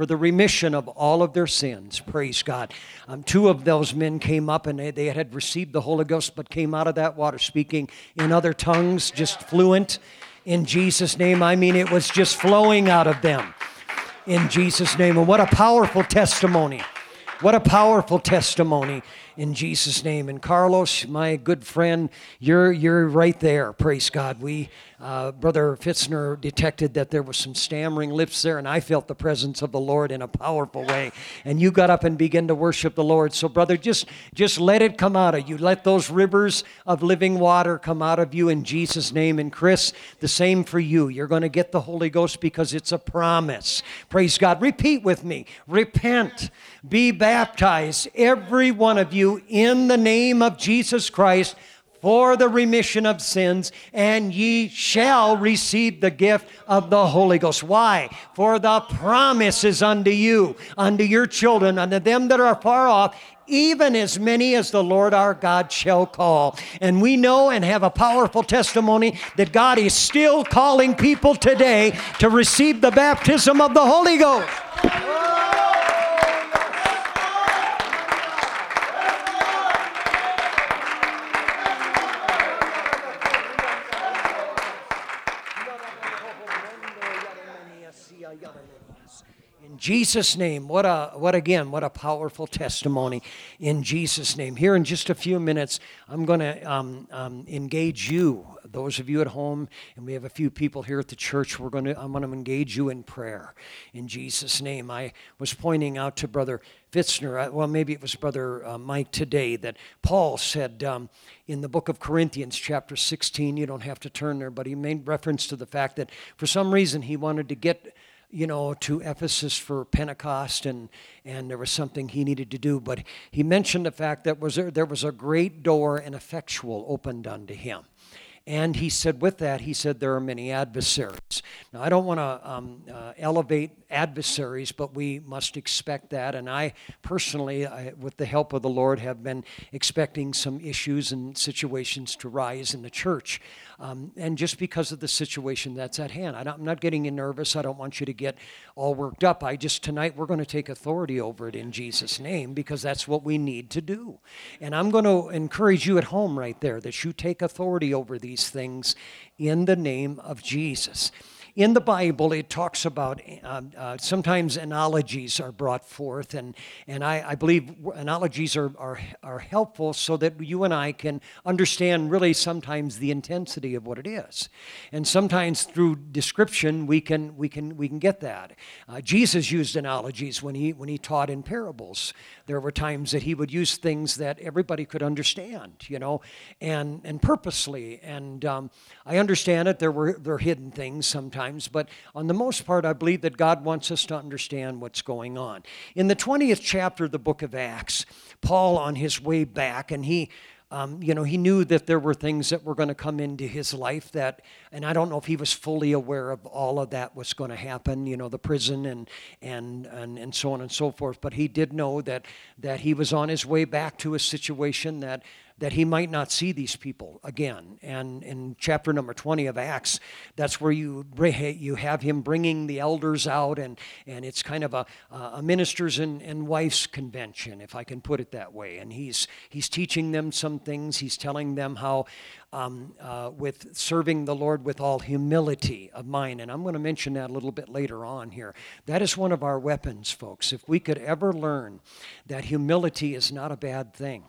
for the remission of all of their sins. Praise God. Um, two of those men came up and they, they had received the Holy Ghost, but came out of that water speaking in other tongues, just fluent in Jesus' name. I mean, it was just flowing out of them in Jesus' name. And what a powerful testimony. What a powerful testimony in Jesus' name. And Carlos, my good friend, you're, you're right there. Praise God. We uh, Brother Fitzner detected that there was some stammering lips there, and I felt the presence of the Lord in a powerful way. And you got up and began to worship the Lord. So, brother, just just let it come out of you. Let those rivers of living water come out of you in Jesus' name. And Chris, the same for you. You're going to get the Holy Ghost because it's a promise. Praise God. Repeat with me. Repent. Be baptized, every one of you, in the name of Jesus Christ for the remission of sins, and ye shall receive the gift of the Holy Ghost. Why? For the promise is unto you, unto your children, unto them that are far off, even as many as the Lord our God shall call. And we know and have a powerful testimony that God is still calling people today to receive the baptism of the Holy Ghost. Jesus' name, what a what again, what a powerful testimony in Jesus' name. Here in just a few minutes, I'm going to um, um, engage you, those of you at home, and we have a few people here at the church. We're going to I'm going to engage you in prayer in Jesus' name. I was pointing out to Brother Fitzner, uh, well, maybe it was Brother uh, Mike today, that Paul said um, in the book of Corinthians, chapter 16. You don't have to turn there, but he made reference to the fact that for some reason he wanted to get you know, to Ephesus for Pentecost, and, and there was something he needed to do. But he mentioned the fact that was there, there was a great door and effectual opened unto him. And he said, with that, he said, there are many adversaries. Now, I don't want to um, uh, elevate adversaries, but we must expect that. And I personally, I, with the help of the Lord, have been expecting some issues and situations to rise in the church. Um, and just because of the situation that's at hand, I am not getting you nervous. I don't want you to get all worked up. I just, tonight, we're going to take authority over it in Jesus' name because that's what we need to do. And I'm going to encourage you at home right there that you take authority over these things in the name of Jesus in the Bible, it talks about uh, uh, sometimes analogies are brought forth, and, and I, I believe analogies are, are, are helpful so that you and I can understand really sometimes the intensity of what it is. And sometimes through description, we can, we can, we can get that. Uh, Jesus used analogies when he, when he taught in parables. There were times that he would use things that everybody could understand, you know, and, and purposely. And um, I understand it, there were, there were hidden things sometimes sometimes, but on the most part, I believe that God wants us to understand what's going on. In the 20th chapter of the book of Acts, Paul, on his way back, and he um, you know, he knew that there were things that were going to come into his life that, and I don't know if he was fully aware of all of that was going to happen, you know, the prison and, and, and, and so on and so forth. But he did know that, that he was on his way back to a situation that that he might not see these people again. And in chapter number 20 of Acts, that's where you, you have him bringing the elders out, and, and it's kind of a, a ministers and, and wives convention, if I can put it that way. And he's, he's teaching them some things, he's telling them how um, uh, with serving the Lord with all humility of mind. And I'm going to mention that a little bit later on here. That is one of our weapons, folks. If we could ever learn that humility is not a bad thing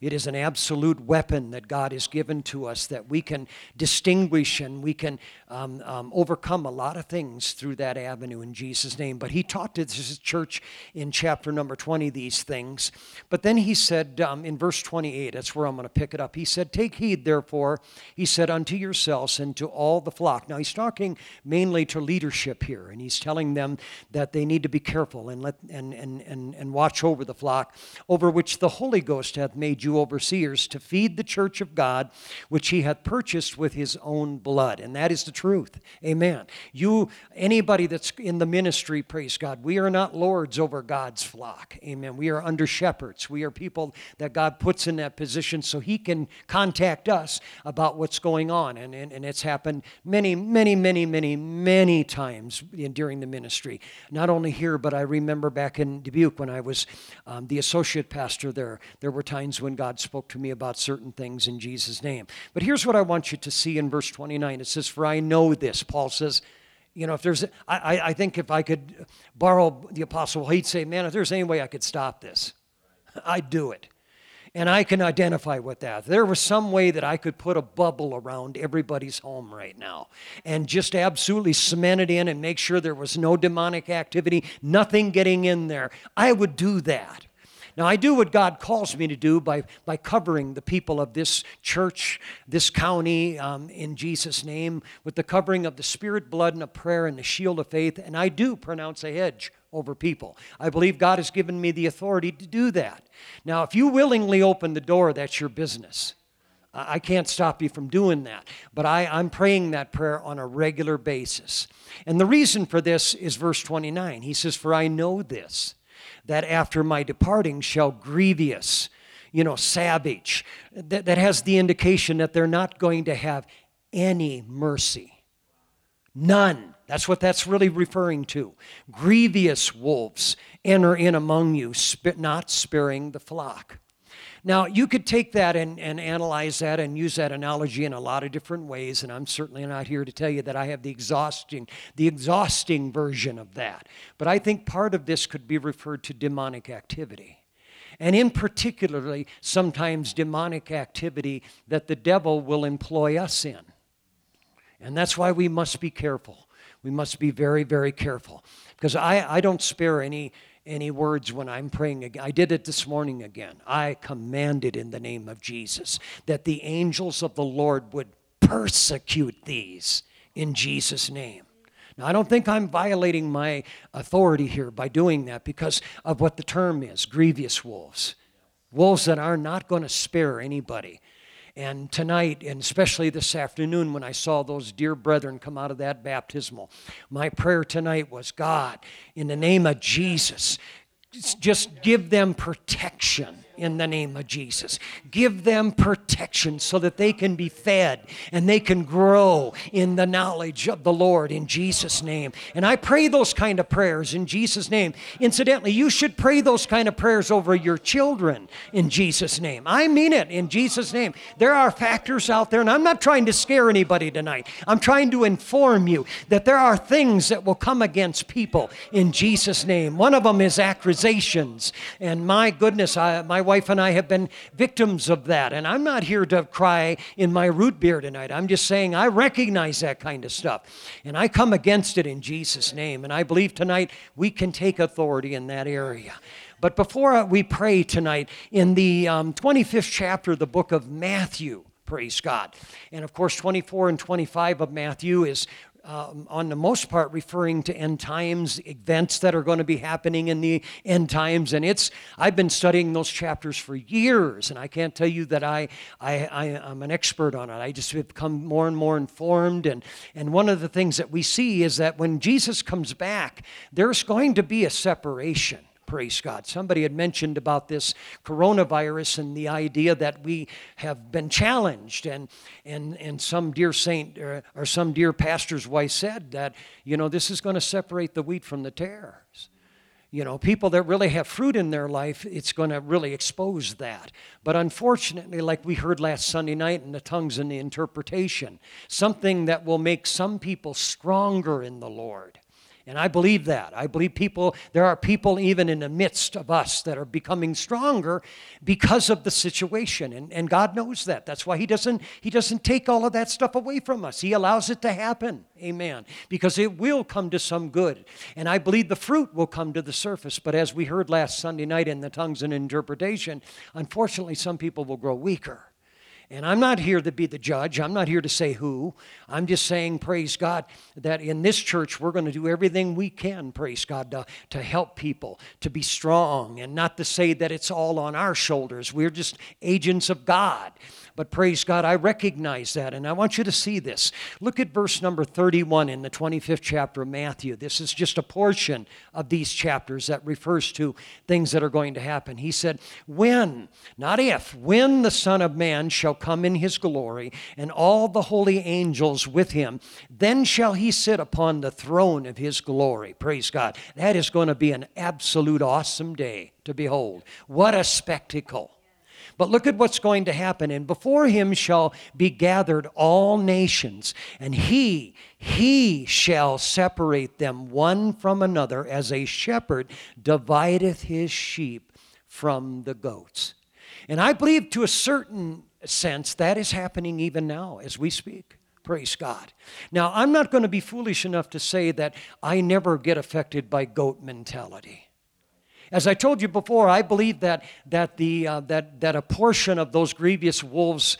it is an absolute weapon that God has given to us that we can distinguish and we can um, um, overcome a lot of things through that avenue in Jesus' name. But he taught to this church in chapter number 20 these things. But then he said um, in verse 28, that's where I'm going to pick it up. He said, Take heed, therefore, he said, unto yourselves and to all the flock. Now he's talking mainly to leadership here, and he's telling them that they need to be careful and, let, and, and, and, and watch over the flock, over which the Holy Ghost hath made you you overseers to feed the church of God, which he hath purchased with his own blood. And that is the truth. Amen. You, anybody that's in the ministry, praise God, we are not lords over God's flock. Amen. We are under shepherds. We are people that God puts in that position so he can contact us about what's going on. And, and, and it's happened many, many, many, many, many times during the ministry. Not only here, but I remember back in Dubuque when I was um, the associate pastor there, there were times when God spoke to me about certain things in Jesus' name. But here's what I want you to see in verse 29. It says, For I know this. Paul says, you know, if there's, I, I think if I could borrow the apostle, he'd say, man, if there's any way I could stop this, I'd do it. And I can identify with that. There was some way that I could put a bubble around everybody's home right now and just absolutely cement it in and make sure there was no demonic activity, nothing getting in there. I would do that. Now, I do what God calls me to do by, by covering the people of this church, this county, um, in Jesus' name, with the covering of the Spirit, blood, and a prayer and the shield of faith. And I do pronounce a hedge over people. I believe God has given me the authority to do that. Now, if you willingly open the door, that's your business. I can't stop you from doing that. But I, I'm praying that prayer on a regular basis. And the reason for this is verse 29. He says, For I know this, that after my departing shall grievous, you know, savage, that, that has the indication that they're not going to have any mercy. None. That's what that's really referring to. Grievous wolves enter in among you, not sparing the flock. Now, you could take that and, and analyze that and use that analogy in a lot of different ways, and I'm certainly not here to tell you that I have the exhausting, the exhausting version of that. But I think part of this could be referred to demonic activity. And in particularly, sometimes demonic activity that the devil will employ us in. And that's why we must be careful we must be very, very careful. Because I, I don't spare any, any words when I'm praying again. I did it this morning again. I commanded in the name of Jesus that the angels of the Lord would persecute these in Jesus' name. Now, I don't think I'm violating my authority here by doing that because of what the term is grievous wolves. Wolves that are not going to spare anybody. And tonight, and especially this afternoon, when I saw those dear brethren come out of that baptismal, my prayer tonight was God, in the name of Jesus, just give them protection in the name of Jesus. Give them protection so that they can be fed and they can grow in the knowledge of the Lord in Jesus' name. And I pray those kind of prayers in Jesus' name. Incidentally, you should pray those kind of prayers over your children in Jesus' name. I mean it in Jesus' name. There are factors out there, and I'm not trying to scare anybody tonight. I'm trying to inform you that there are things that will come against people in Jesus' name. One of them is accusations. And my goodness, I, my wife and I have been victims of that. And I'm not here to cry in my root beer tonight. I'm just saying I recognize that kind of stuff. And I come against it in Jesus' name. And I believe tonight we can take authority in that area. But before we pray tonight, in the um, 25th chapter of the book of Matthew, praise God. And of course, 24 and 25 of Matthew is um, on the most part referring to end times events that are going to be happening in the end times. And it's i've been studying those chapters for years and i can't tell you that i, I, I am an expert on it. I just have become more and more informed. And, and one of the things that we see is that when jesus comes back there's going to be a separation Praise God. Somebody had mentioned about this coronavirus and the idea that we have been challenged. And, and, and some dear saint or, uh, or some dear pastor's wife said that, you know, this is going to separate the wheat from the tares. You know, people that really have fruit in their life, it's going to really expose that. But unfortunately, like we heard last Sunday night in the tongues and the interpretation, something that will make some people stronger in the Lord and I believe that. I believe people, there are people even in the midst of us that are becoming stronger because of the situation. And, and God knows that. That's why He doesn't, He doesn't take all of that stuff away from us. He allows it to happen. Amen. Because it will come to some good. And I believe the fruit will come to the surface. But as we heard last Sunday night in the tongues and interpretation, unfortunately, some people will grow weaker And I'm not here to be the judge. I'm not here to say who. I'm just saying, praise God, that in this church we're going to do everything we can, praise God, to, to help people, to be strong, and not to say that it's all on our shoulders. We're just agents of God. But praise God, I recognize that, and I want you to see this. Look at verse number 31 in the 25th chapter of Matthew. This is just a portion of these chapters that refers to things that are going to happen. He said, When, not if, when the Son of Man shall come in his glory, and all the holy angels with him, then shall he sit upon the throne of his glory. Praise God. That is going to be an absolute awesome day to behold. What a spectacle. But look at what's going to happen. And before him shall be gathered all nations, and he, he shall separate them one from another, as a shepherd divideth his sheep from the goats. And I believe to a certain sense that is happening even now as we speak. Praise God. Now, I'm not going to be foolish enough to say that I never get affected by goat mentality. As I told you before, I believe that, that, the, uh, that, that a portion of those grievous wolves'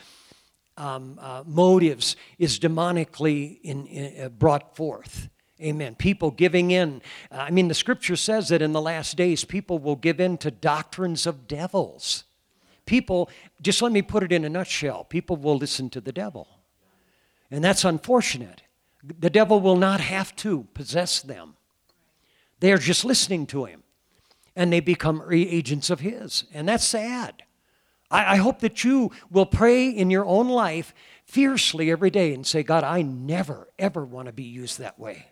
um, uh, motives is demonically in, in, uh, brought forth. Amen. People giving in. Uh, I mean, the scripture says that in the last days, people will give in to doctrines of devils. People, just let me put it in a nutshell, people will listen to the devil. And that's unfortunate. The devil will not have to possess them, they are just listening to him and they become agents of His. And that's sad. I, I hope that you will pray in your own life fiercely every day and say, God, I never, ever want to be used that way.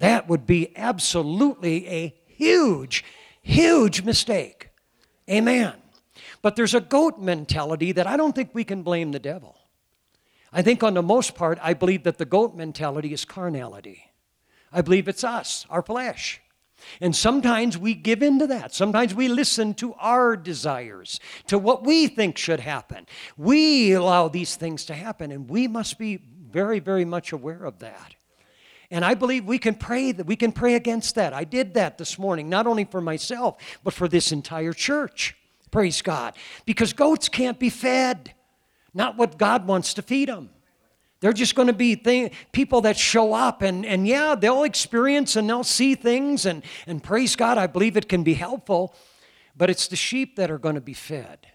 That would be absolutely a huge, huge mistake. Amen. But there's a goat mentality that I don't think we can blame the devil. I think, on the most part, I believe that the goat mentality is carnality. I believe it's us, our flesh. And sometimes we give in to that. Sometimes we listen to our desires, to what we think should happen. We allow these things to happen, and we must be very, very much aware of that. And I believe we can pray that we can pray against that. I did that this morning, not only for myself, but for this entire church. Praise God. Because goats can't be fed, not what God wants to feed them. They're just going to be thing, people that show up, and, and yeah, they'll experience and they'll see things, and, and praise God, I believe it can be helpful, but it's the sheep that are going to be fed.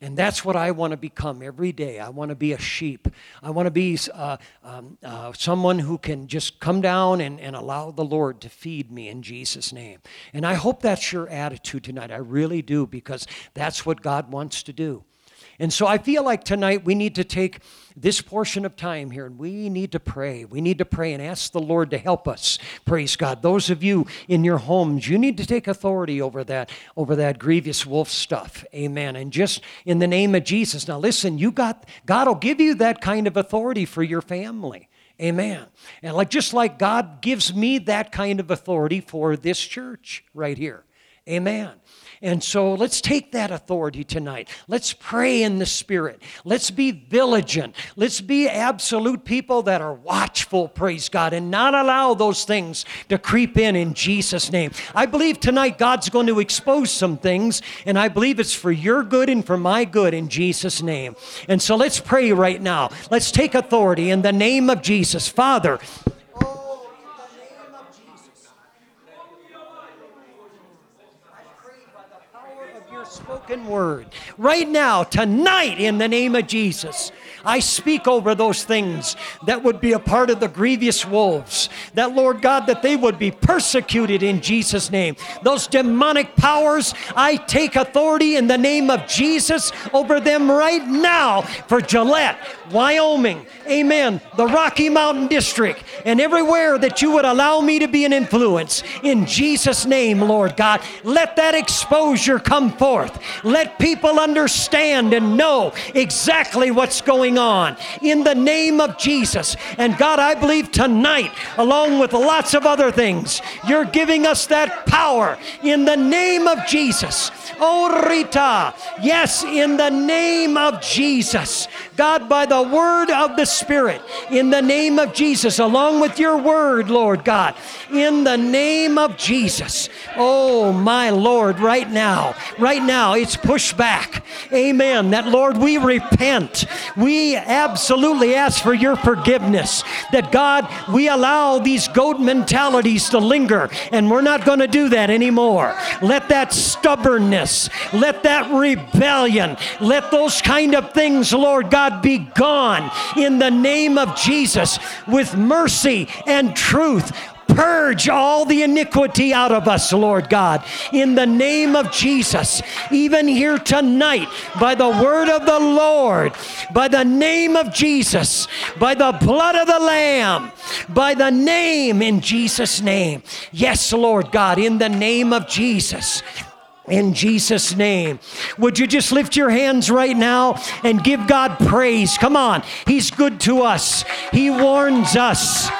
And that's what I want to become every day. I want to be a sheep. I want to be uh, um, uh, someone who can just come down and, and allow the Lord to feed me in Jesus' name. And I hope that's your attitude tonight. I really do, because that's what God wants to do. And so I feel like tonight we need to take this portion of time here and we need to pray. We need to pray and ask the Lord to help us. Praise God. Those of you in your homes, you need to take authority over that over that grievous wolf stuff. Amen. And just in the name of Jesus. Now listen, you got God will give you that kind of authority for your family. Amen. And like just like God gives me that kind of authority for this church right here. Amen. And so let's take that authority tonight. Let's pray in the Spirit. Let's be vigilant. Let's be absolute people that are watchful, praise God, and not allow those things to creep in in Jesus' name. I believe tonight God's going to expose some things, and I believe it's for your good and for my good in Jesus' name. And so let's pray right now. Let's take authority in the name of Jesus. Father, spoken word. Right now, tonight, in the name of Jesus, I speak over those things that would be a part of the grievous wolves. That, Lord God, that they would be persecuted in Jesus' name. Those demonic powers, I take authority in the name of Jesus over them right now for Gillette, Wyoming, amen, the Rocky Mountain District, and everywhere that you would allow me to be an influence. In Jesus' name, Lord God, let that exposure come forth. Let people understand and know exactly what's going on in the name of Jesus. And God, I believe tonight, along with lots of other things, you're giving us that power in the name of Jesus. Oh, Rita, yes, in the name of Jesus. God, by the the word of the Spirit in the name of Jesus, along with your word, Lord God, in the name of Jesus. Oh, my Lord, right now, right now, it's pushed back. Amen. That, Lord, we repent. We absolutely ask for your forgiveness. That, God, we allow these goat mentalities to linger, and we're not going to do that anymore. Let that stubbornness, let that rebellion, let those kind of things, Lord God, be gone in the name of Jesus with mercy and truth. Purge all the iniquity out of us, Lord God, in the name of Jesus. Even here tonight, by the word of the Lord, by the name of Jesus, by the blood of the Lamb, by the name in Jesus' name. Yes, Lord God, in the name of Jesus in Jesus' name. Would you just lift your hands right now and give God praise? Come on, He's good to us, He warns us.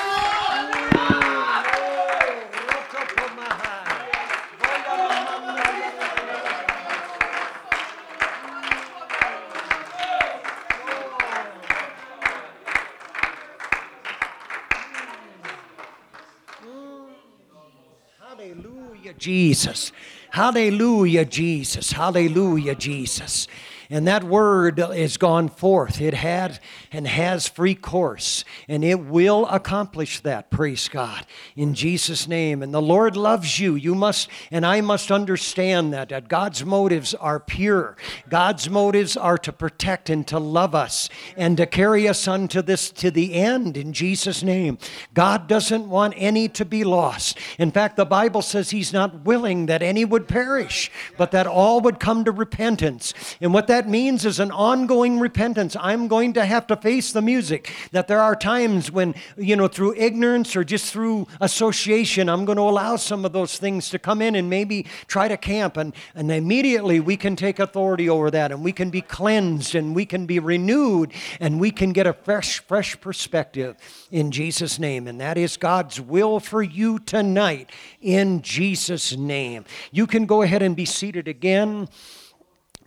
Hallelujah, Jesus. Hallelujah, Jesus. Hallelujah, Jesus. And that word has gone forth. It had and has free course, and it will accomplish that. Praise God. In Jesus' name. And the Lord loves you. You must, and I must understand that, that God's motives are pure. God's motives are to protect and to love us and to carry us unto this to the end in Jesus' name. God doesn't want any to be lost. In fact, the Bible says He's not willing that any would perish, but that all would come to repentance. And what that that means is an ongoing repentance. I'm going to have to face the music. That there are times when, you know, through ignorance or just through association, I'm going to allow some of those things to come in and maybe try to camp. And, and immediately we can take authority over that and we can be cleansed and we can be renewed and we can get a fresh, fresh perspective in Jesus' name. And that is God's will for you tonight in Jesus' name. You can go ahead and be seated again.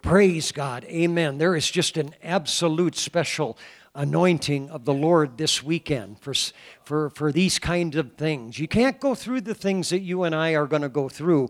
Praise God. Amen. There is just an absolute special anointing of the Lord this weekend for, for, for these kinds of things. You can't go through the things that you and I are going to go through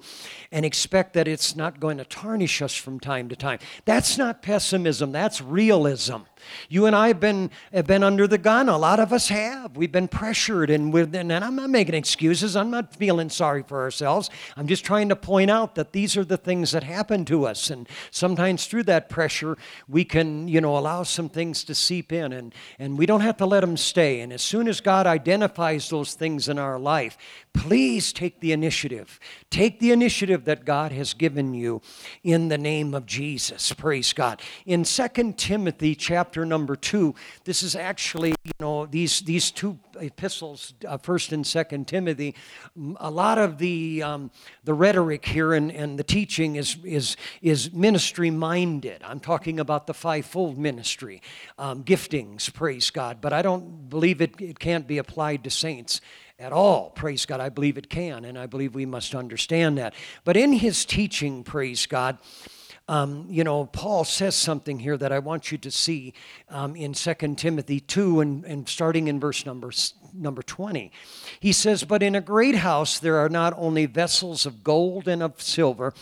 and expect that it's not going to tarnish us from time to time. That's not pessimism, that's realism. You and I have been, have been under the gun. A lot of us have. We've been pressured, and, we've, and I'm not making excuses. I'm not feeling sorry for ourselves. I'm just trying to point out that these are the things that happen to us. And sometimes through that pressure, we can, you know, allow some things to seep in, and, and we don't have to let them stay. And as soon as God identifies those things in our life, please take the initiative. Take the initiative that God has given you in the name of Jesus. Praise God. In Second Timothy chapter number 2, this is actually, you know, these, these two epistles, uh, 1st and 2nd Timothy, a lot of the, um, the rhetoric here and, and the teaching is, is, is ministry minded. I'm talking about the fivefold ministry, um, giftings, praise God. But I don't believe it, it can't be applied applied to saints at all. Praise God. I believe it can, and I believe we must understand that. But in his teaching, praise God, um, you know, Paul says something here that I want you to see um, in 2 Timothy 2 and, and starting in verse number, number 20. He says, But in a great house there are not only vessels of gold and of silver,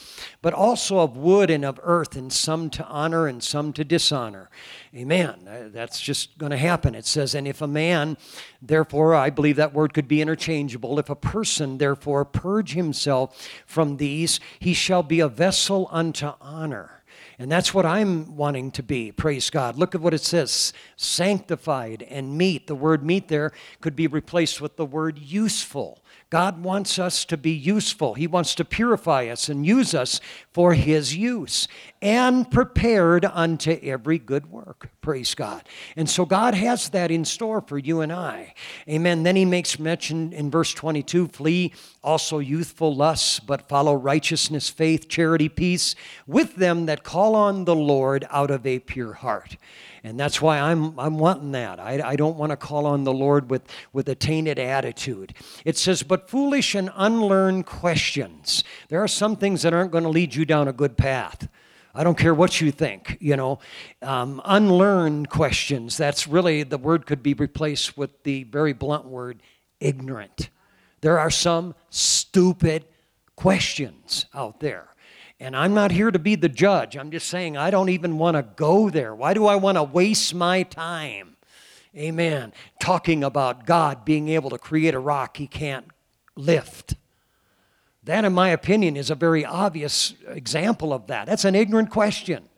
but also of wood and of earth, and some to honor and some to dishonor. Amen. Uh, that's just going to happen. It says, And if a man, therefore, I believe that word could be interchangeable, if a person, therefore, purge himself from these, he shall be a vessel unto honor and that's what I'm wanting to be. Praise God. Look at what it says sanctified and meet. The word meet there could be replaced with the word useful. God wants us to be useful. He wants to purify us and use us for His use and prepared unto every good work. Praise God. And so God has that in store for you and I. Amen. Then He makes mention in verse 22 flee also youthful lusts, but follow righteousness, faith, charity, peace with them that call on the Lord out of a pure heart. And that's why I'm, I'm wanting that. I, I don't want to call on the Lord with, with a tainted attitude. It says, but foolish and unlearned questions. There are some things that aren't going to lead you down a good path. I don't care what you think, you know. Um, unlearned questions, that's really, the word could be replaced with the very blunt word, ignorant. There are some stupid questions out there. And I'm not here to be the judge. I'm just saying I don't even want to go there. Why do I want to waste my time? Amen. Talking about God being able to create a rock he can't lift. That, in my opinion, is a very obvious example of that. That's an ignorant question.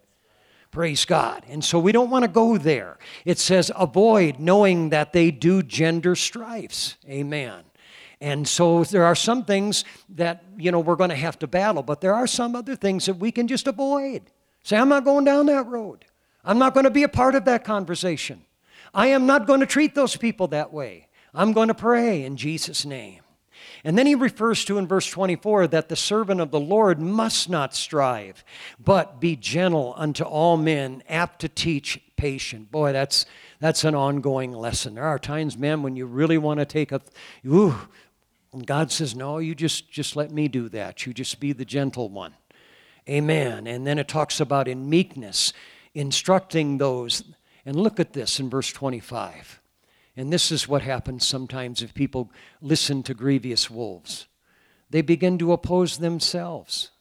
Praise God. And so we don't want to go there. It says, avoid knowing that they do gender strifes. Amen. And so there are some things that, you know, we're going to have to battle, but there are some other things that we can just avoid. Say, I'm not going down that road. I'm not going to be a part of that conversation. I am not going to treat those people that way. I'm going to pray in Jesus' name. And then he refers to in verse 24 that the servant of the Lord must not strive, but be gentle unto all men, apt to teach, patient. Boy, that's that's an ongoing lesson. There are times, man, when you really want to take a, ooh, and God says, No, you just, just let me do that. You just be the gentle one. Amen. And then it talks about in meekness, instructing those. And look at this in verse 25. And this is what happens sometimes if people listen to grievous wolves. They begin to oppose themselves.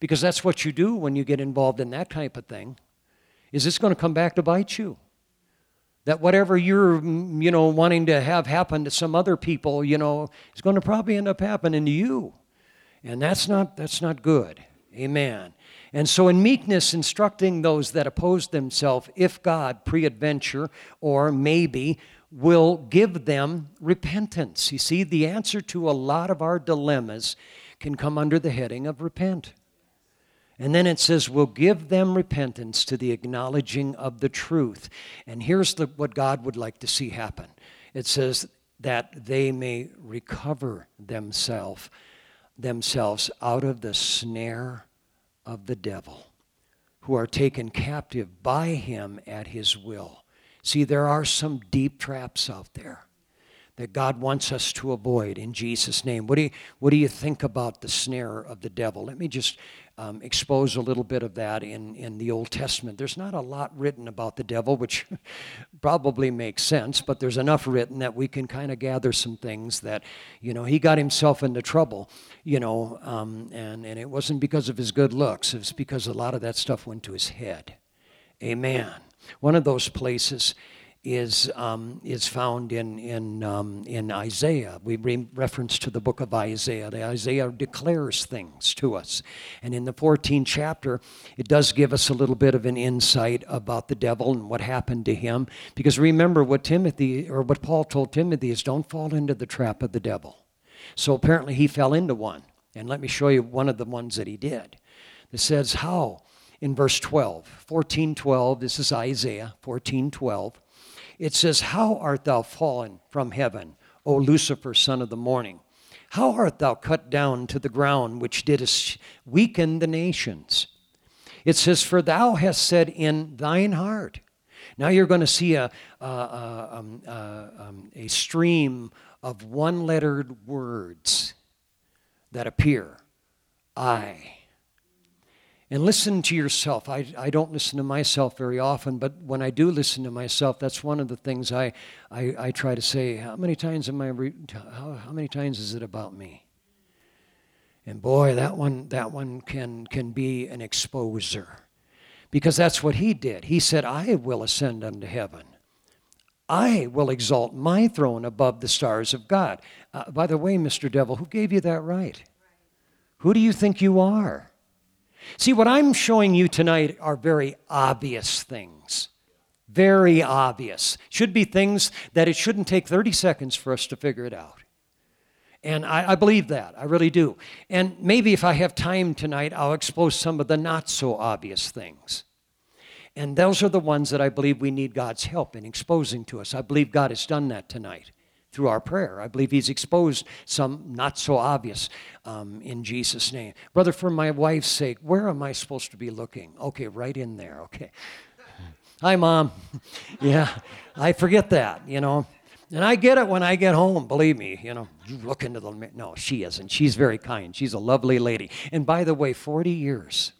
Because that's what you do when you get involved in that type of thing. Is this going to come back to bite you? That whatever you're mm, you know wanting to have happen to some other people you know is going to probably end up happening to you. And that's not that's not good. Amen. And so in meekness instructing those that oppose themselves if god peradventure or maybe will give them repentance. You see the answer to a lot of our dilemmas can come under the heading of repent and then it says, We'll give them repentance to the acknowledging of the truth. And here's the, what God would like to see happen it says, that they may recover themselves themselves out of the snare of the devil who are taken captive by him at his will see there are some deep traps out there that God wants us to avoid in Jesus' name. What do you, what do you think about the snare of the devil? Let me just um, expose a little bit of that in, in the Old Testament. There's not a lot written about the devil, which probably makes sense, but there's enough written that we can kind of gather some things that, you know, he got himself into trouble, you know, um, and, and it wasn't because of his good looks, it was because a lot of that stuff went to his head. Amen. One of those places is, um, is found in, in, um, in Isaiah. We re- reference to the book of Isaiah. The Isaiah declares things to us. And in the 14th chapter, it does give us a little bit of an insight about the devil and what happened to him. Because remember what Timothy, or what Paul told Timothy is don't fall into the trap of the devil. So apparently he fell into one. And let me show you one of the ones that he did. It says, How? In verse 12, 14:12, this is Isaiah 14:12 it says, How art thou fallen from heaven, O Lucifer, son of the morning? How art thou cut down to the ground, which didst weaken the nations? It says, For thou hast said in thine heart. Now you're going to see a, a, a, um, um, a stream of one lettered words that appear I and listen to yourself. I, I don't listen to myself very often, but when I do listen to myself, that's one of the things I, I, I try to say. How many times am I, re- how, how many times is it about me? And boy, that one, that one can, can be an exposer. Because that's what he did. He said, I will ascend unto heaven. I will exalt my throne above the stars of God. Uh, by the way, Mr. Devil, who gave you that right? Who do you think you are? See, what I'm showing you tonight are very obvious things. Very obvious. Should be things that it shouldn't take 30 seconds for us to figure it out. And I, I, believe that. I really do. And maybe if I have time tonight, I'll expose some of the not so obvious things. And those are the ones that I believe we need God's help in exposing to us. I believe God has done that tonight through our prayer. I believe He's exposed some not so obvious um, in Jesus' name. Brother, for my wife's sake, where am I supposed to be looking? Okay, right in there. Okay. Hi, Mom. yeah, I forget that, you know. And I get it when I get home, believe me, you know, you look into the no, she isn't. She's very kind. She's a lovely lady. And by the way, 40 years.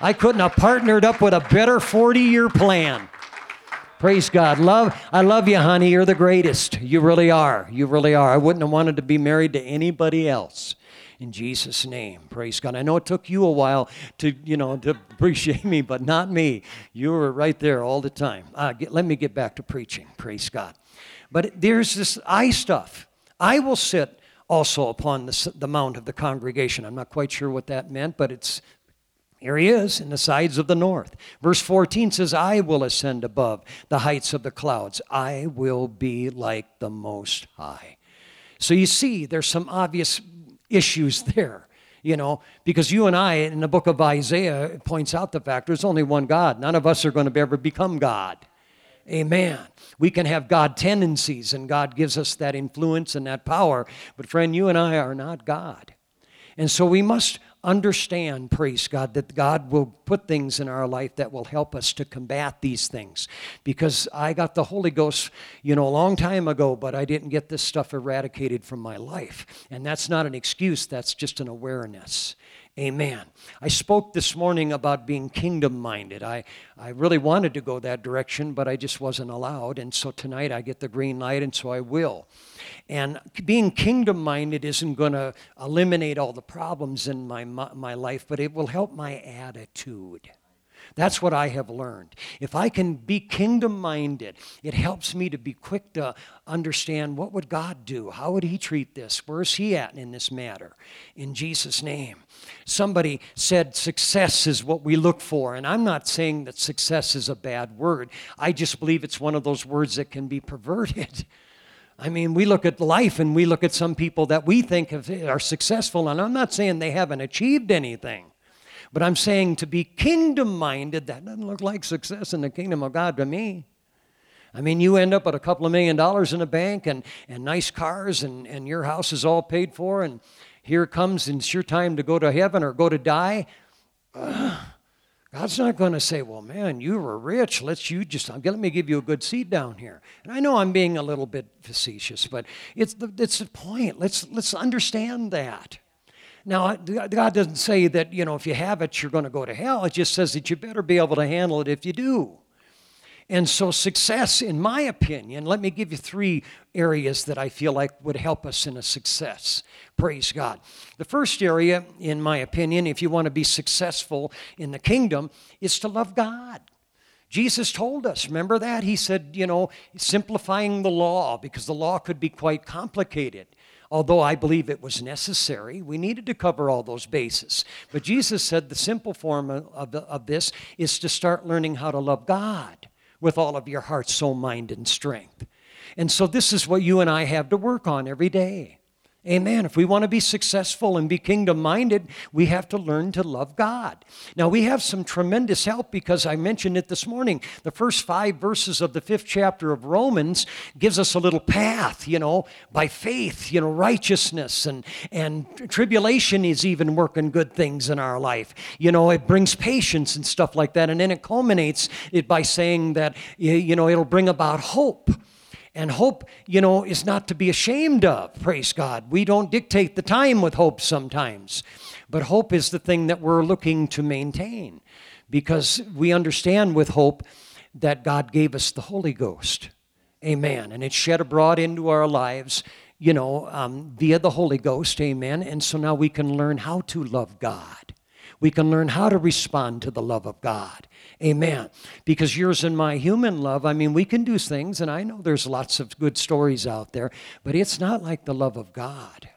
I couldn't have partnered up with a better 40 year plan. Praise God. Love, I love you, honey. You're the greatest. You really are. You really are. I wouldn't have wanted to be married to anybody else. In Jesus' name. Praise God. I know it took you a while to, you know, to appreciate me, but not me. You were right there all the time. Uh, get, let me get back to preaching. Praise God. But there's this I stuff. I will sit also upon the, the mount of the congregation. I'm not quite sure what that meant, but it's here he is in the sides of the north. Verse 14 says, I will ascend above the heights of the clouds. I will be like the Most High. So you see, there's some obvious issues there, you know, because you and I, in the book of Isaiah, points out the fact there's only one God. None of us are going to ever become God. Amen. We can have God tendencies, and God gives us that influence and that power. But, friend, you and I are not God. And so we must understand, praise God, that God will put things in our life that will help us to combat these things. Because I got the Holy Ghost, you know, a long time ago, but I didn't get this stuff eradicated from my life. And that's not an excuse, that's just an awareness. Amen. I spoke this morning about being kingdom minded. I, I really wanted to go that direction, but I just wasn't allowed. And so tonight I get the green light, and so I will. And being kingdom minded isn't going to eliminate all the problems in my, my life, but it will help my attitude. That's what I have learned. If I can be kingdom minded, it helps me to be quick to understand what would God do? How would he treat this? Where's he at in this matter? In Jesus name. Somebody said success is what we look for, and I'm not saying that success is a bad word. I just believe it's one of those words that can be perverted. I mean, we look at life and we look at some people that we think are successful, and I'm not saying they haven't achieved anything. But I'm saying to be kingdom minded, that doesn't look like success in the kingdom of God to me. I mean, you end up with a couple of million dollars in the bank and, and nice cars, and, and your house is all paid for, and here comes, and it's your time to go to heaven or go to die. Uh, God's not going to say, "Well, man, you were rich. Let's you just uh, let me give you a good seat down here." And I know I'm being a little bit facetious, but it's the, it's the point. Let's let's understand that. Now, God doesn't say that, you know, if you have it, you're going to go to hell. It just says that you better be able to handle it if you do. And so, success, in my opinion, let me give you three areas that I feel like would help us in a success. Praise God. The first area, in my opinion, if you want to be successful in the kingdom, is to love God. Jesus told us, remember that? He said, you know, simplifying the law because the law could be quite complicated although I believe it was necessary. We needed to cover all those bases. But Jesus said the simple form of, of this is to start learning how to love God with all of your heart, soul, mind, and strength. And so this is what you and I have to work on every day. Amen. If we want to be successful and be kingdom minded, we have to learn to love God. Now, we have some tremendous help because I mentioned it this morning. The first five verses of the fifth chapter of Romans gives us a little path, you know, by faith, you know, righteousness and, and tribulation is even working good things in our life. You know, it brings patience and stuff like that. And then it culminates it by saying that, you know, it'll bring about hope. And hope, you know, is not to be ashamed of, praise God. We don't dictate the time with hope sometimes, but hope is the thing that we're looking to maintain because we understand with hope that God gave us the Holy Ghost. Amen. And it's shed abroad into our lives, you know, um, via the Holy Ghost. Amen. And so now we can learn how to love God. We can learn how to respond to the love of God. Amen. Because yours and my human love, I mean, we can do things, and I know there's lots of good stories out there, but it's not like the love of God.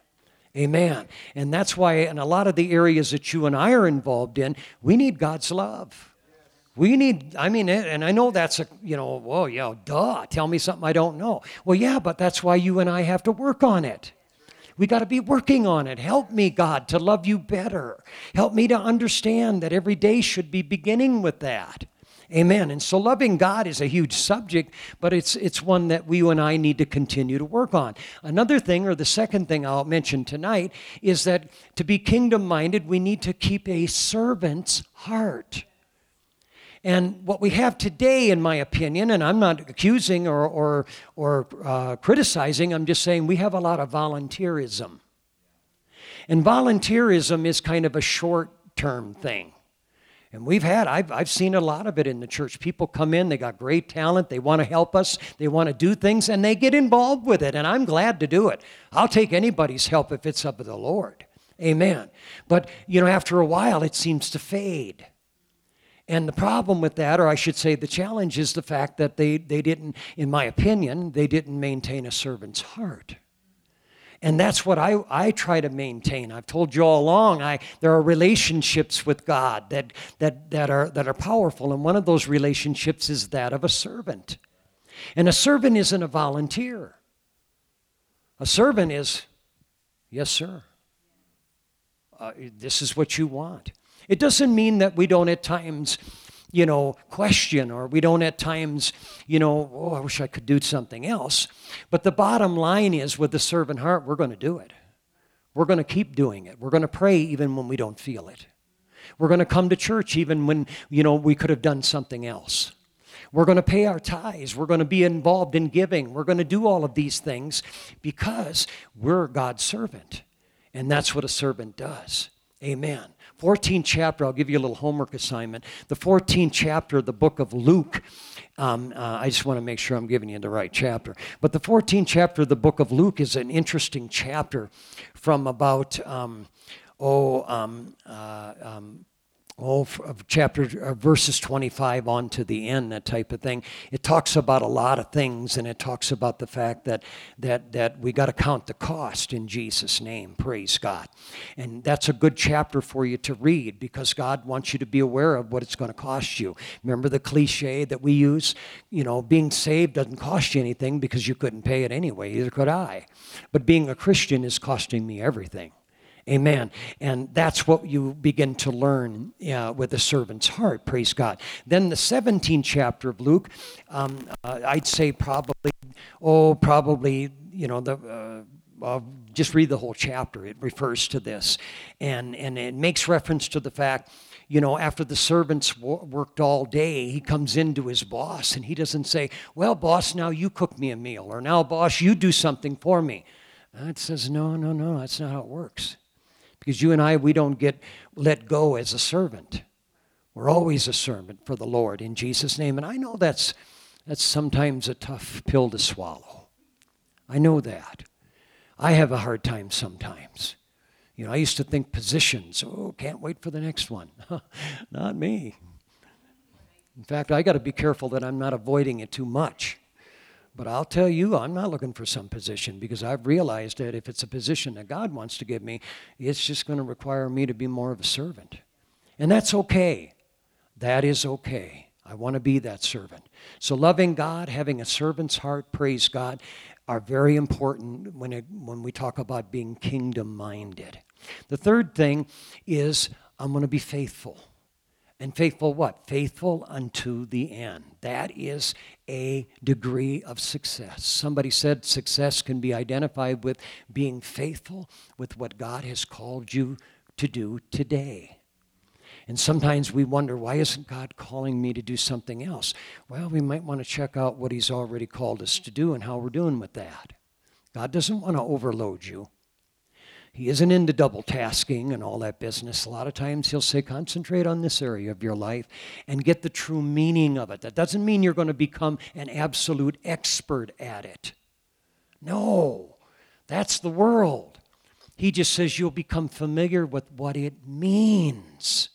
Amen. And that's why, in a lot of the areas that you and I are involved in, we need God's love. We need, I mean, and I know that's a, you know, whoa, yeah, duh, tell me something I don't know. Well, yeah, but that's why you and I have to work on it. We got to be working on it. Help me, God, to love you better. Help me to understand that every day should be beginning with that. Amen. And so loving God is a huge subject, but it's it's one that we and I need to continue to work on. Another thing, or the second thing I'll mention tonight, is that to be kingdom minded, we need to keep a servant's heart. And what we have today, in my opinion, and I'm not accusing or, or, or uh, criticizing, I'm just saying we have a lot of volunteerism. And volunteerism is kind of a short term thing. And we've had, I've, I've seen a lot of it in the church. People come in, they got great talent, they want to help us, they want to do things, and they get involved with it. And I'm glad to do it. I'll take anybody's help if it's up to the Lord. Amen. But, you know, after a while, it seems to fade. And the problem with that, or I should say the challenge, is the fact that they, they didn't, in my opinion, they didn't maintain a servant's heart. And that's what I, I try to maintain. I've told you all along, I, there are relationships with God that, that, that, are, that are powerful. And one of those relationships is that of a servant. And a servant isn't a volunteer, a servant is, yes, sir. Uh, this is what you want. It doesn't mean that we don't at times you know, question or we don't at times, you know, oh, I wish I could do something else. But the bottom line is with the servant heart, we're going to do it. We're going to keep doing it. We're going to pray even when we don't feel it. We're going to come to church even when, you know, we could have done something else. We're going to pay our tithes. We're going to be involved in giving. We're going to do all of these things because we're God's servant. And that's what a servant does. Amen. 14th chapter, I'll give you a little homework assignment. The 14th chapter of the book of Luke, um, uh, I just want to make sure I'm giving you the right chapter. But the 14th chapter of the book of Luke is an interesting chapter from about, um, oh, um, uh, um, oh, of chapter uh, verses 25 on to the end, that type of thing. It talks about a lot of things, and it talks about the fact that that that we got to count the cost in Jesus' name. Praise God, and that's a good chapter for you to read because God wants you to be aware of what it's going to cost you. Remember the cliche that we use, you know, being saved doesn't cost you anything because you couldn't pay it anyway. Either could I, but being a Christian is costing me everything. Amen. And that's what you begin to learn uh, with a servant's heart. Praise God. Then the 17th chapter of Luke, um, uh, I'd say probably, oh, probably, you know, the. Uh, just read the whole chapter. It refers to this. And, and it makes reference to the fact, you know, after the servants worked all day, he comes into his boss and he doesn't say, Well, boss, now you cook me a meal, or now, boss, you do something for me. it says, No, no, no, that's not how it works. Because you and I, we don't get let go as a servant. We're always a servant for the Lord in Jesus' name. And I know that's, that's sometimes a tough pill to swallow. I know that. I have a hard time sometimes. You know, I used to think positions, oh, can't wait for the next one. not me. In fact, I got to be careful that I'm not avoiding it too much. But I'll tell you, I'm not looking for some position because I've realized that if it's a position that God wants to give me, it's just going to require me to be more of a servant. And that's okay. That is okay. I want to be that servant. So, loving God, having a servant's heart, praise God, are very important when, it, when we talk about being kingdom minded. The third thing is I'm going to be faithful. And faithful what? Faithful unto the end. That is a degree of success. Somebody said success can be identified with being faithful with what God has called you to do today. And sometimes we wonder, why isn't God calling me to do something else? Well, we might want to check out what He's already called us to do and how we're doing with that. God doesn't want to overload you. He isn't into double tasking and all that business. A lot of times he'll say, concentrate on this area of your life and get the true meaning of it. That doesn't mean you're going to become an absolute expert at it. No, that's the world. He just says you'll become familiar with what it means.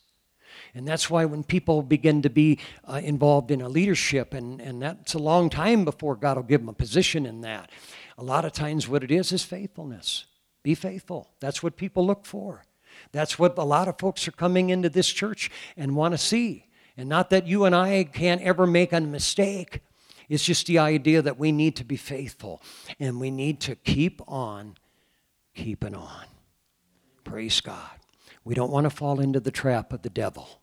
And that's why when people begin to be uh, involved in a leadership, and, and that's a long time before God will give them a position in that, a lot of times what it is is faithfulness. Be faithful. That's what people look for. That's what a lot of folks are coming into this church and want to see. And not that you and I can't ever make a mistake. It's just the idea that we need to be faithful and we need to keep on keeping on. Praise God. We don't want to fall into the trap of the devil.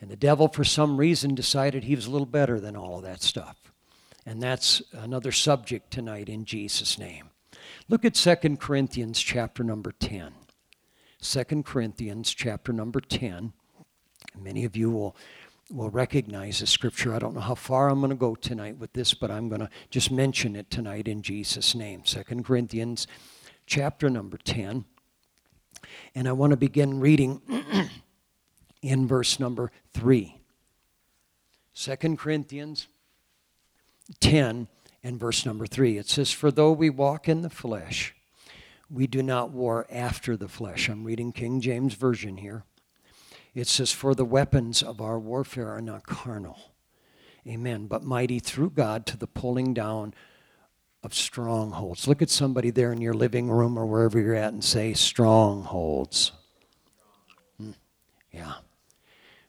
And the devil, for some reason, decided he was a little better than all of that stuff. And that's another subject tonight in Jesus' name. Look at 2 Corinthians chapter number 10. 2 Corinthians chapter number 10. Many of you will, will recognize the scripture. I don't know how far I'm going to go tonight with this, but I'm going to just mention it tonight in Jesus' name. 2 Corinthians chapter number 10. And I want to begin reading in verse number 3. 2 Corinthians 10 and verse number 3. It says, For though we walk in the flesh, we do not war after the flesh. I'm reading King James Version here. It says, For the weapons of our warfare are not carnal. Amen. But mighty through God to the pulling down of strongholds. Look at somebody there in your living room or wherever you're at and say, Strongholds. Hmm. Yeah.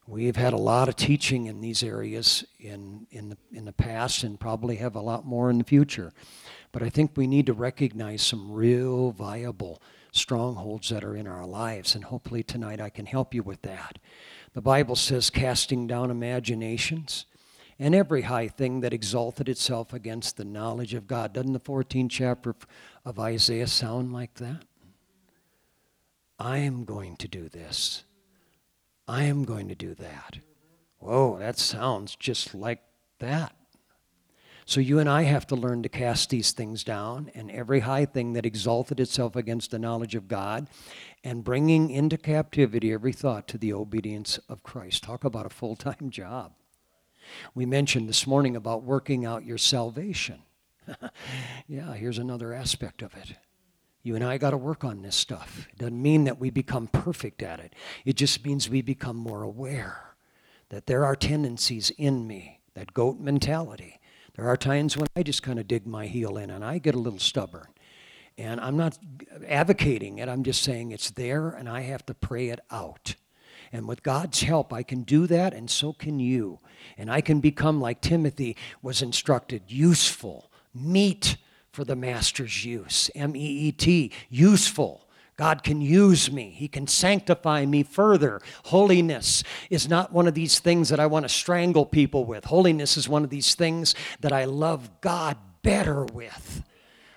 We've had a lot of teaching in these areas in, in, the, in the past and probably have a lot more in the future. But I think we need to recognize some real viable strongholds that are in our lives. And hopefully tonight I can help you with that. The Bible says, casting down imaginations and every high thing that exalted itself against the knowledge of God. Doesn't the 14th chapter of Isaiah sound like that? I am going to do this. I am going to do that. Whoa, that sounds just like that. So you and I have to learn to cast these things down and every high thing that exalted itself against the knowledge of God and bringing into captivity every thought to the obedience of Christ. Talk about a full time job. We mentioned this morning about working out your salvation. yeah, here's another aspect of it. You and I got to work on this stuff. It doesn't mean that we become perfect at it, it just means we become more aware that there are tendencies in me, that goat mentality. There are times when I just kind of dig my heel in and I get a little stubborn. And I'm not advocating it, I'm just saying it's there and I have to pray it out. And with God's help, I can do that, and so can you. And I can become, like Timothy was instructed, useful, meet for the master's use. M E E T, useful. God can use me. He can sanctify me further. Holiness is not one of these things that I want to strangle people with. Holiness is one of these things that I love God better with.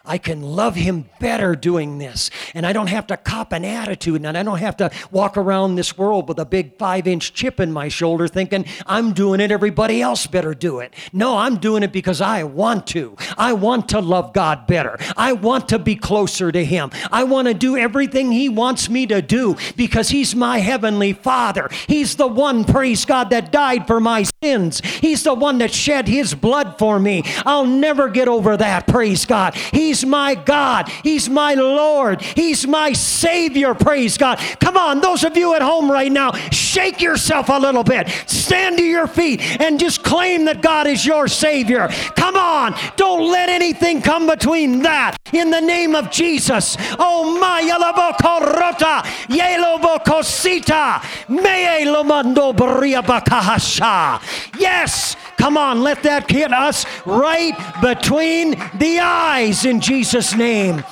I can love him better doing this. And I don't have to cop an attitude and I don't have to walk around this world with a big five inch chip in my shoulder thinking I'm doing it, everybody else better do it. No, I'm doing it because I want to. I want to love God better. I want to be closer to him. I want to do everything he wants me to do because he's my heavenly father. He's the one, praise God, that died for my sins. He's the one that shed his blood for me. I'll never get over that, praise God. He's my God. He's my Lord. He's my Savior. Praise God. Come on, those of you at home right now, shake yourself a little bit. Stand to your feet and just claim that God is your Savior. Come on, don't let anything come between that. In the name of Jesus. Oh my yalabokorota, yelobokosita, meye eh, lomando bakahasha. Yes. Come on, let that hit us right between the eyes in Jesus' name.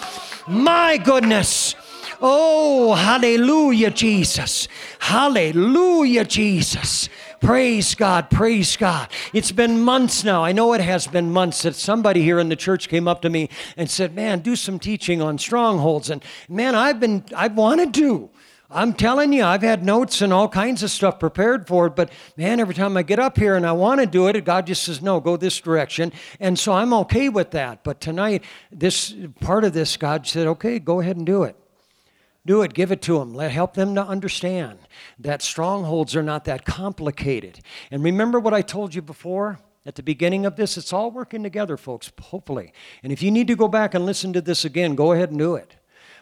My goodness. Oh, hallelujah, Jesus. Hallelujah, Jesus. Praise God, praise God. It's been months now. I know it has been months that somebody here in the church came up to me and said, Man, do some teaching on strongholds. And man, I've been, I've wanted to. I'm telling you, I've had notes and all kinds of stuff prepared for it, but man, every time I get up here and I want to do it, God just says, no, go this direction. And so I'm okay with that. But tonight, this part of this, God said, okay, go ahead and do it. Do it, give it to them. Let help them to understand that strongholds are not that complicated. And remember what I told you before? At the beginning of this, it's all working together, folks, hopefully. And if you need to go back and listen to this again, go ahead and do it.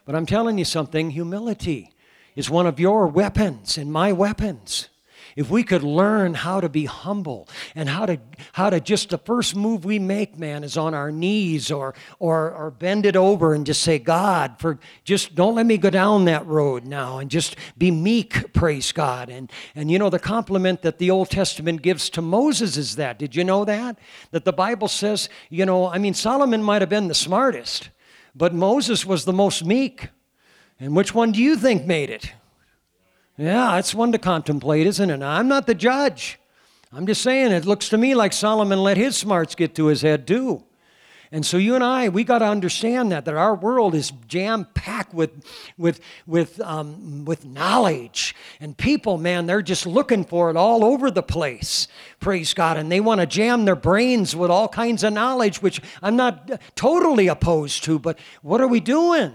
But I'm telling you something humility is one of your weapons and my weapons. If we could learn how to be humble and how to how to just the first move we make, man, is on our knees or or or bend it over and just say, God, for just don't let me go down that road now and just be meek, praise God. And and you know the compliment that the Old Testament gives to Moses is that. Did you know that? That the Bible says, you know, I mean Solomon might have been the smartest, but Moses was the most meek. And which one do you think made it? Yeah, that's one to contemplate, isn't it? I'm not the judge. I'm just saying it looks to me like Solomon let his smarts get to his head too. And so you and I, we got to understand that that our world is jam packed with with with um, with knowledge, and people, man, they're just looking for it all over the place. Praise God, and they want to jam their brains with all kinds of knowledge, which I'm not totally opposed to. But what are we doing?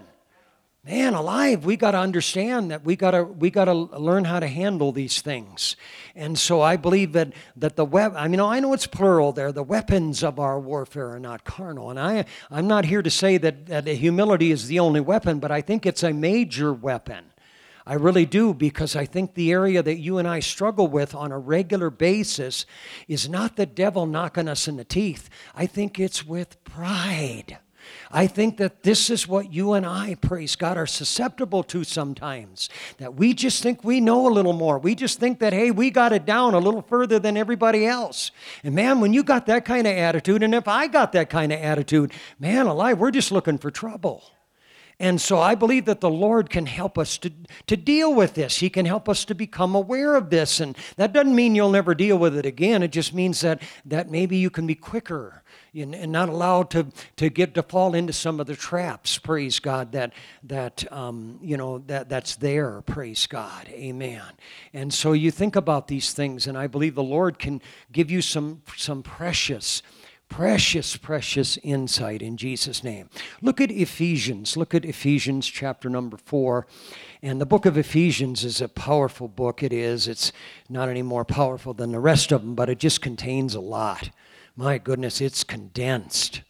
Man alive we got to understand that we got to we got to learn how to handle these things and so i believe that that the web i mean i know it's plural there the weapons of our warfare are not carnal and i i'm not here to say that that humility is the only weapon but i think it's a major weapon I really do because I think the area that you and I struggle with on a regular basis is not the devil knocking us in the teeth. I think it's with pride. I think that this is what you and I, praise God, are susceptible to sometimes. That we just think we know a little more. We just think that, hey, we got it down a little further than everybody else. And man, when you got that kind of attitude, and if I got that kind of attitude, man alive, we're just looking for trouble. And so I believe that the Lord can help us to, to deal with this. He can help us to become aware of this. And that doesn't mean you'll never deal with it again. It just means that, that maybe you can be quicker and, not allowed to, to get to fall into some of the traps, praise God, that, that um, you know, that, that's there, praise God. Amen. And so you think about these things, and I believe the Lord can give you some, some precious Precious, precious insight in Jesus' name. Look at Ephesians. Look at Ephesians chapter number four. And the book of Ephesians is a powerful book. It is. It's not any more powerful than the rest of them, but it just contains a lot. My goodness, it's condensed.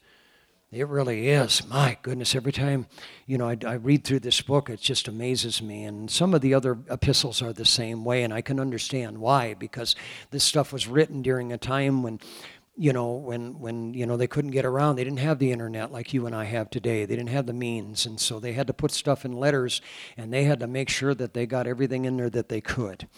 It really is. My goodness, every time, you know, I, I, read through this book, it just amazes me. And some of the other epistles are the same way, and I can understand why, because this stuff was written during a time when you know, when, when, you know, they couldn't get around. They didn't have the internet like you and I have today. They didn't have the means. And so they had to put stuff in letters and they had to make sure that they got everything in there that they could.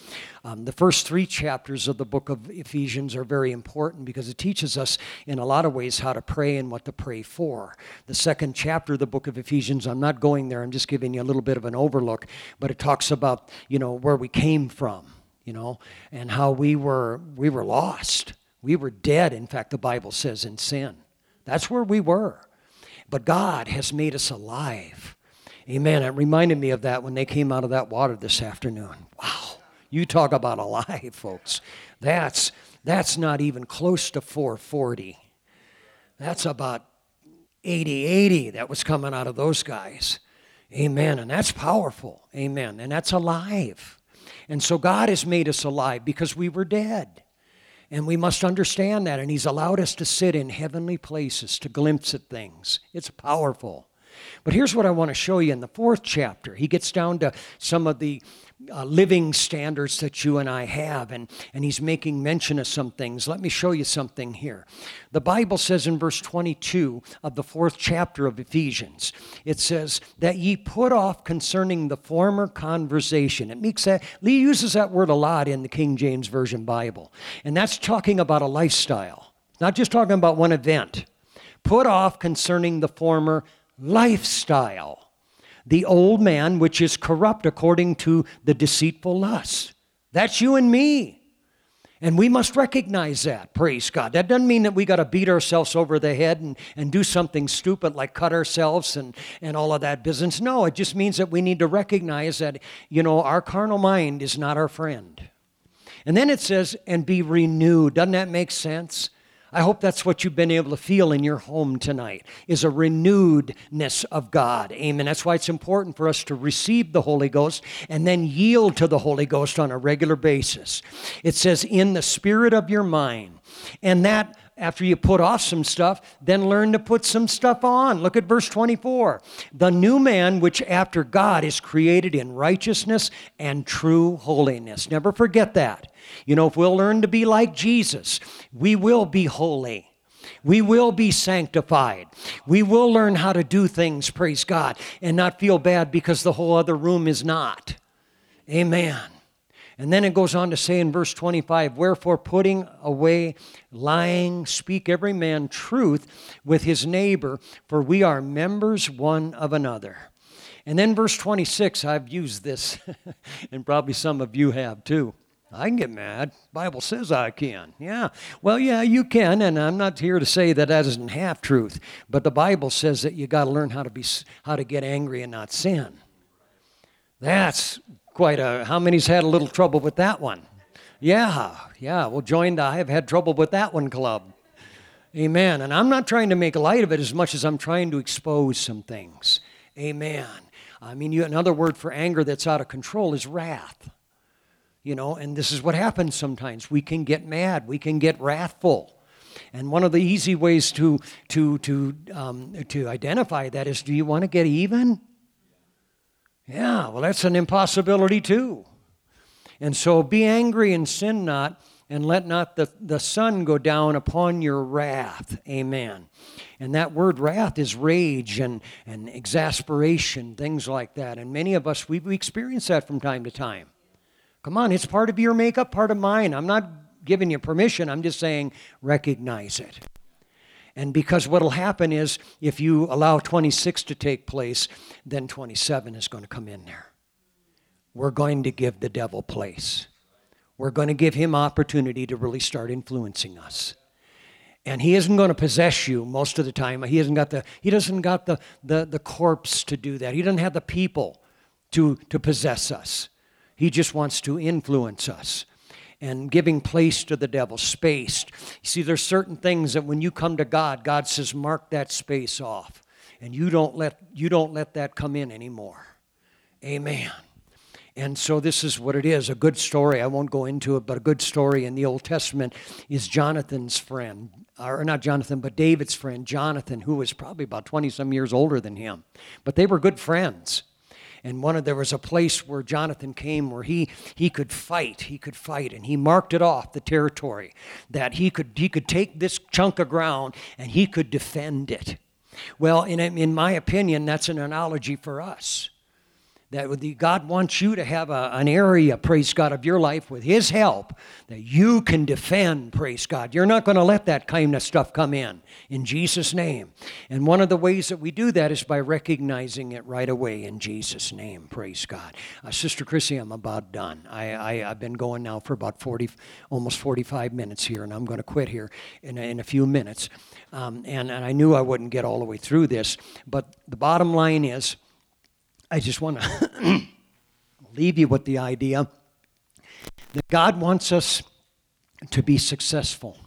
Um, the first three chapters of the book of Ephesians are very important because it teaches us in a lot of ways how to pray and what to pray for. The second chapter of the book of Ephesians, I'm not going there, I'm just giving you a little bit of an overlook, but it talks about, you know, where we came from, you know, and how we were, we were lost we were dead, in fact, the Bible says, in sin. That's where we were. But God has made us alive. Amen. It reminded me of that when they came out of that water this afternoon. Wow. You talk about alive, folks. That's that's not even close to 440. That's about 80 80 that was coming out of those guys. Amen. And that's powerful. Amen. And that's alive. And so God has made us alive because we were dead. And we must understand that. And He's allowed us to sit in heavenly places to glimpse at things. It's powerful. But here's what I want to show you in the fourth chapter. He gets down to some of the uh, living standards that you and I have, and, and he's making mention of some things. Let me show you something here. The Bible says in verse 22 of the fourth chapter of Ephesians, it says, That ye put off concerning the former conversation. It makes that, Lee uses that word a lot in the King James Version Bible, and that's talking about a lifestyle, not just talking about one event. Put off concerning the former lifestyle the old man which is corrupt according to the deceitful lusts. That's you and me. And we must recognize that, praise God. That doesn't mean that we got to beat ourselves over the head and, and do something stupid like cut ourselves and, and all of that business. No, it just means that we need to recognize that, you know, our carnal mind is not our friend. And then it says, and be renewed. Doesn't that make sense? I hope that's what you've been able to feel in your home tonight is a renewedness of God. Amen. That's why it's important for us to receive the Holy Ghost and then yield to the Holy Ghost on a regular basis. It says in the spirit of your mind. And that after you put off some stuff, then learn to put some stuff on. Look at verse 24. The new man, which after God is created in righteousness and true holiness. Never forget that. You know, if we'll learn to be like Jesus, we will be holy. We will be sanctified. We will learn how to do things, praise God, and not feel bad because the whole other room is not. Amen. And then it goes on to say in verse 25, Wherefore, putting away lying, speak every man truth with his neighbor, for we are members one of another. And then verse 26, I've used this, and probably some of you have too. I can get mad. Bible says I can. Yeah. Well, yeah, you can, and I'm not here to say that that isn't half truth, but the Bible says that you got to learn how to be how to get angry and not sin. That's quite a how many's had a little trouble with that one? Yeah. Yeah, well joined I have had trouble with that one club. Amen. And I'm not trying to make light of it as much as I'm trying to expose some things. Amen. I mean, you, another word for anger that's out of control is wrath. You know, and this is what happens sometimes. We can get mad, we can get wrathful. And one of the easy ways to, to, to, um, to identify that is do you want to get even? Yeah, well, that's an impossibility too. And so be angry and sin not, and let not the, the sun go down upon your wrath. Amen. And that word wrath is rage and, and exasperation, things like that. And many of us, we, we experience that from time to time. Come on, it's part of your makeup, part of mine. I'm not giving you permission, I'm just saying recognize it. And because what will happen is if you allow 26 to take place, then 27 is going to come in there. We're going to give the devil place. We're going to give him opportunity to really start influencing us. And he isn't going to possess you most of the time. He hasn't got the he doesn't got the the, the corpse to do that. He doesn't have the people to, to possess us. He just wants to influence us and giving place to the devil, space. You see, there's certain things that when you come to God, God says, mark that space off. And you don't let you don't let that come in anymore. Amen. And so this is what it is. A good story. I won't go into it, but a good story in the Old Testament is Jonathan's friend, or not Jonathan, but David's friend, Jonathan, who was probably about 20 some years older than him. But they were good friends and one of there was a place where Jonathan came where he he could fight, he could fight, and he marked it off the territory that he could he could take this chunk of ground and he could defend it. Well, in in my opinion, that's an analogy for us that God wants you to have a, an area, praise God, of your life with His help that you can defend, praise God. You're not going to let that kind of stuff come in, in Jesus' name. And one of the ways that we do that is by recognizing it right away in Jesus' name, praise God. Uh, Sister Chrissy, I'm about done. I, I, have been going now for about 40, almost 45 minutes here, and I'm going to quit here in a, in a few minutes. Um, and, and I knew I wouldn't get all the way through this, but the bottom line is, I just want to leave you with the idea that God wants us to be successful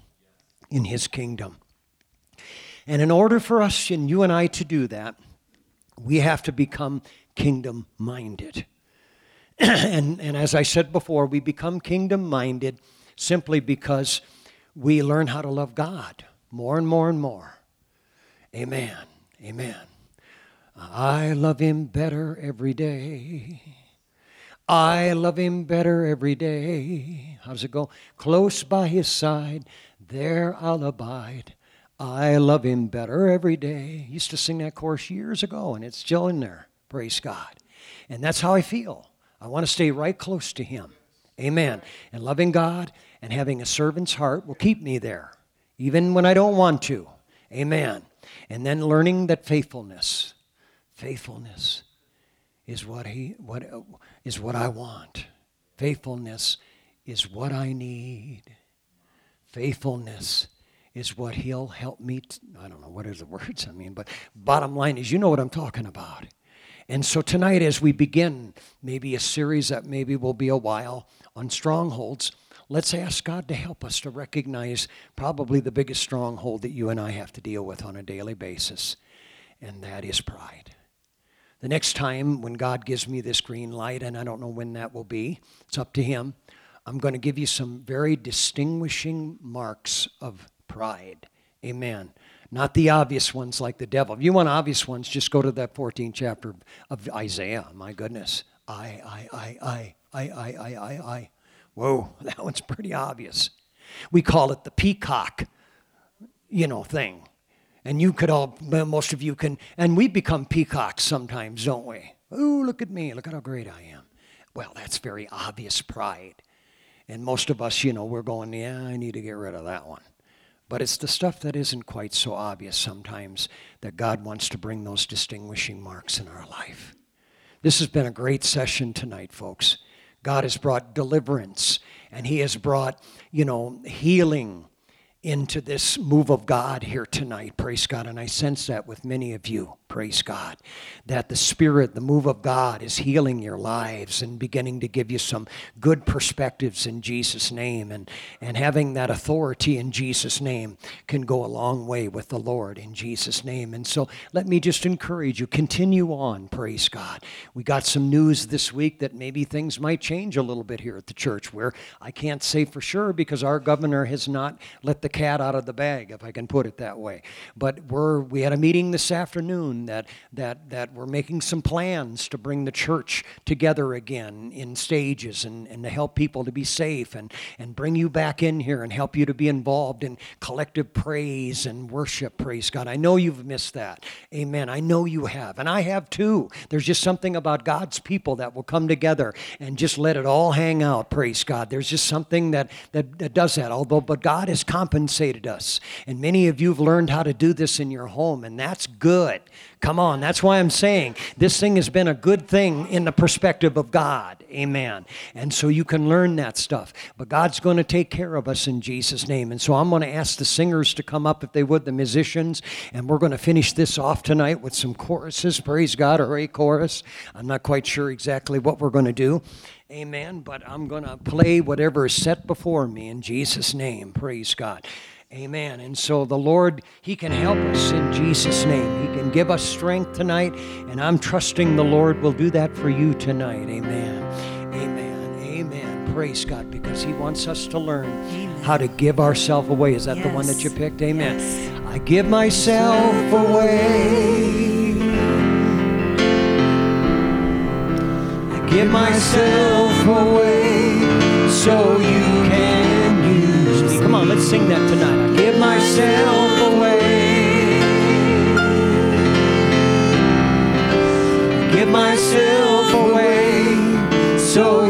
in His kingdom. And in order for us and you and I to do that, we have to become kingdom minded. and, and as I said before, we become kingdom minded simply because we learn how to love God more and more and more. Amen. Amen. I love him better every day. I love him better every day. How's it go? Close by his side, there I'll abide. I love him better every day. Used to sing that chorus years ago, and it's still in there. Praise God. And that's how I feel. I want to stay right close to him. Amen. And loving God and having a servant's heart will keep me there, even when I don't want to. Amen. And then learning that faithfulness Faithfulness is what he what is what I want. Faithfulness is what I need. Faithfulness is what he'll help me to, I don't know what are the words I mean, but bottom line is you know what I'm talking about. And so tonight as we begin maybe a series that maybe will be a while on strongholds, let's ask God to help us to recognize probably the biggest stronghold that you and I have to deal with on a daily basis, and that is pride. The next time when God gives me this green light, and I don't know when that will be, it's up to Him, I'm going to give you some very distinguishing marks of pride. Amen. Not the obvious ones like the devil. If you want obvious ones, just go to that 14th chapter of Isaiah. My goodness. I, I, I, I, I, I, I, I, I. Whoa, that one's pretty obvious. We call it the peacock, you know, thing. And you could all, most of you can, and we become peacocks sometimes, don't we? Oh, look at me, look at how great I am. Well, that's very obvious pride. And most of us, you know, we're going, yeah, I need to get rid of that one. But it's the stuff that isn't quite so obvious sometimes that God wants to bring those distinguishing marks in our life. This has been a great session tonight, folks. God has brought deliverance and He has brought, you know, healing into this move of God here tonight. Praise God. And I sense that with many of you. Praise God, that the Spirit, the move of God is healing your lives and beginning to give you some good perspectives in Jesus' name. And, and having that authority in Jesus' name can go a long way with the Lord in Jesus' name. And so let me just encourage you, continue on, praise God. We got some news this week that maybe things might change a little bit here at the church where I can't say for sure because our governor has not let the cat out of the bag, if I can put it that way. But we're, we had a meeting this afternoon that, that, that we're making some plans to bring the church together again in stages and, and to help people to be safe and, and bring you back in here and help you to be involved in collective praise and worship. Praise God. I know you've missed that. Amen. I know you have. And I have too. There's just something about God's people that will come together and just let it all hang out. Praise God. There's just something that, that, that does that. Although, but God has compensated us. And many of you have learned how to do this in your home, and that's good. Come on, that's why I'm saying this thing has been a good thing in the perspective of God. Amen. And so you can learn that stuff. But God's going to take care of us in Jesus' name. And so I'm going to ask the singers to come up, if they would, the musicians, and we're going to finish this off tonight with some choruses. Praise God, or a chorus. I'm not quite sure exactly what we're going to do. Amen. But I'm going to play whatever is set before me in Jesus' name. Praise God. Amen. And so the Lord, He can help us in Jesus' name. He can give us strength tonight, and I'm trusting the Lord will do that for you tonight. Amen. Amen. Amen. Praise God, because He wants us to learn Amen. how to give ourselves away. Is that yes. the one that you picked? Amen. Yes. I give myself away. I give myself away so you can. Come on, let's sing that tonight I Give myself away. Give myself away so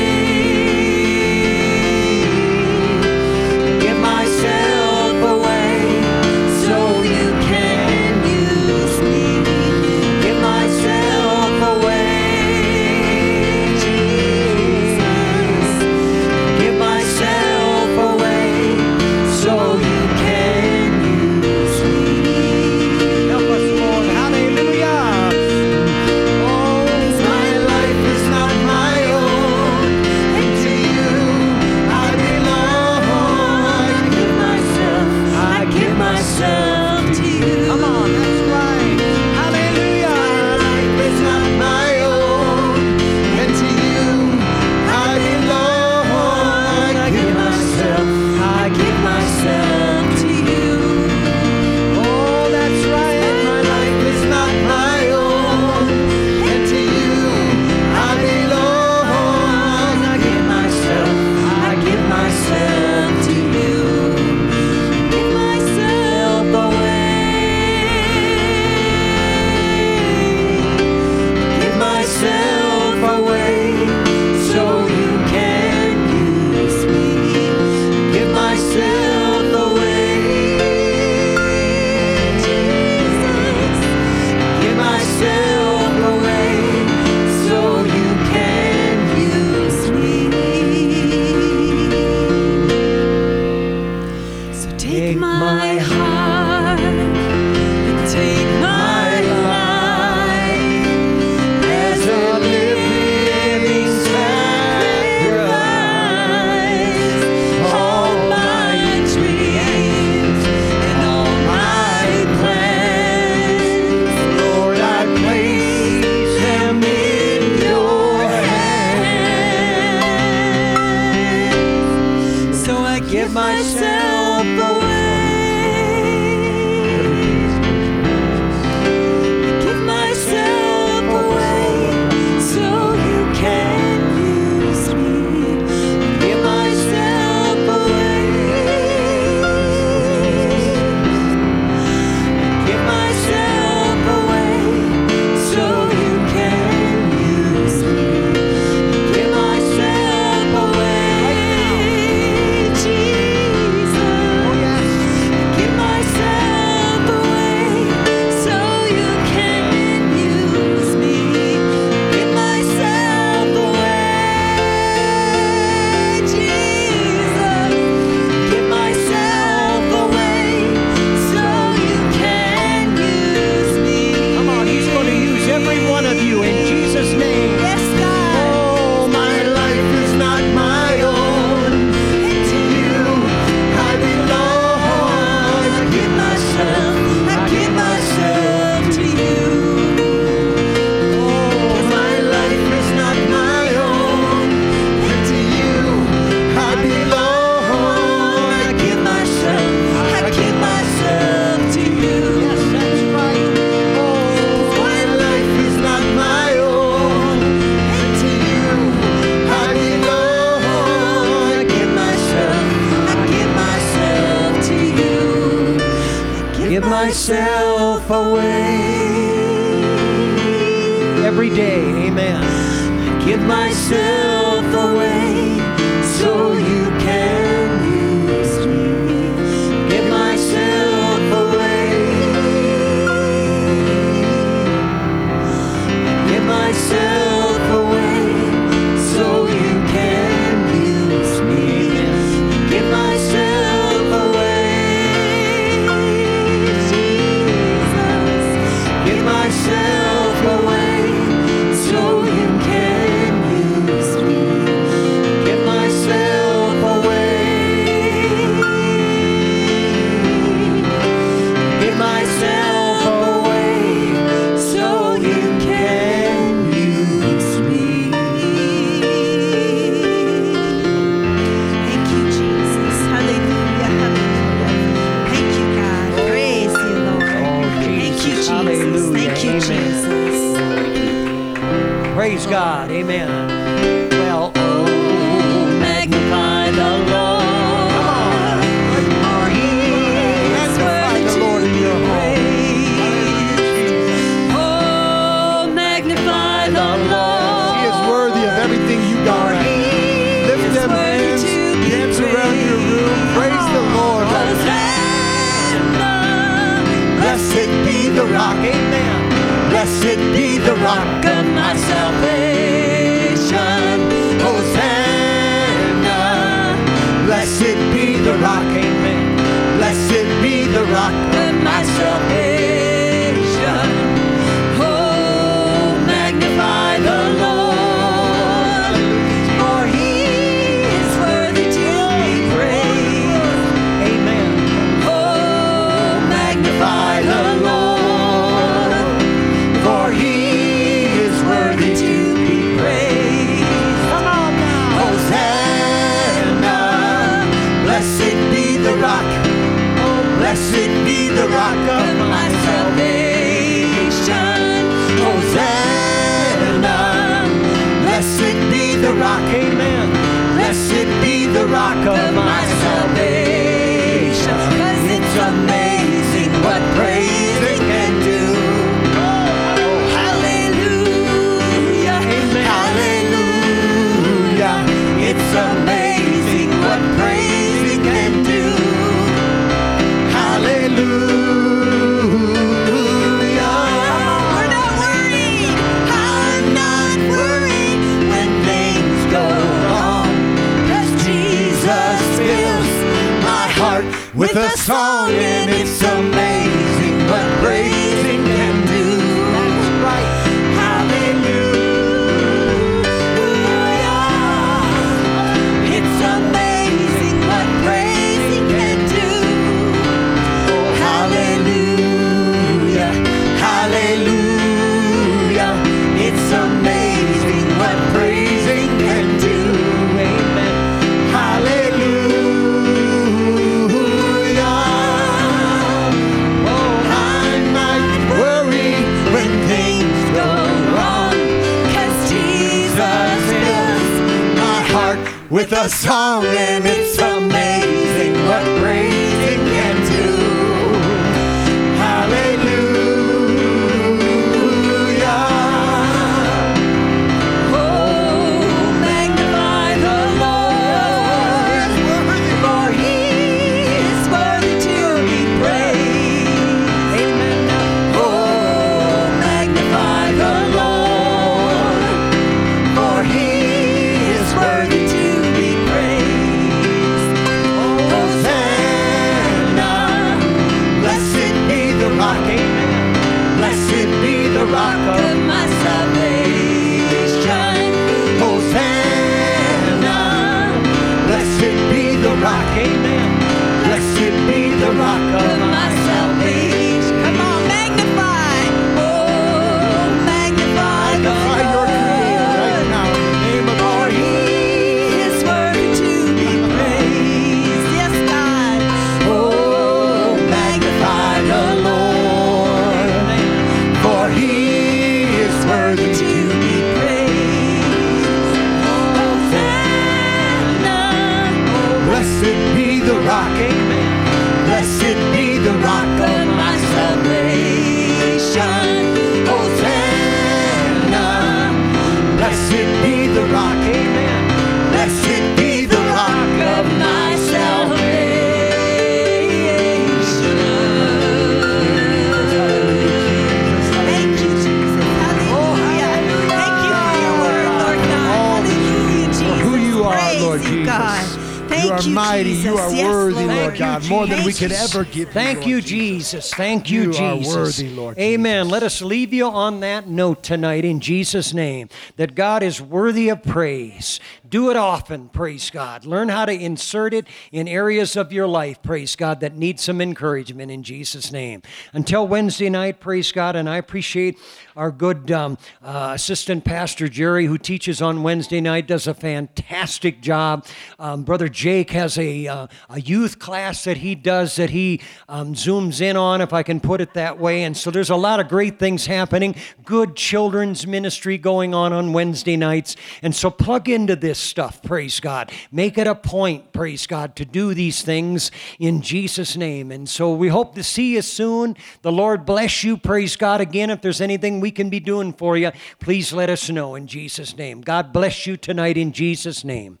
could ever give. Thank you, Jesus. Jesus. Thank you, You Jesus. worthy, Lord Amen. Jesus. Let us leave you on that note tonight in Jesus' name that God is worthy of praise. Do it often, praise God. Learn how to insert it in areas of your life, praise God, that need some encouragement in Jesus' name. Until Wednesday night, praise God, and I appreciate our good um, uh, assistant pastor Jerry, who teaches on Wednesday night, does a fantastic job. Um, Brother Jake has a, uh, a youth class that he does that he um, zooms in on, if I can put it that way. And so there's a lot of great things happening. Good children's ministry going on on Wednesday nights. And so plug into this stuff, praise God. Make it a point, praise God, to do these things in Jesus' name. And so we hope to see you soon. The Lord bless you, praise God. Again, if there's anything we can be doing for you, please let us know in Jesus' name. God bless you tonight in Jesus' name.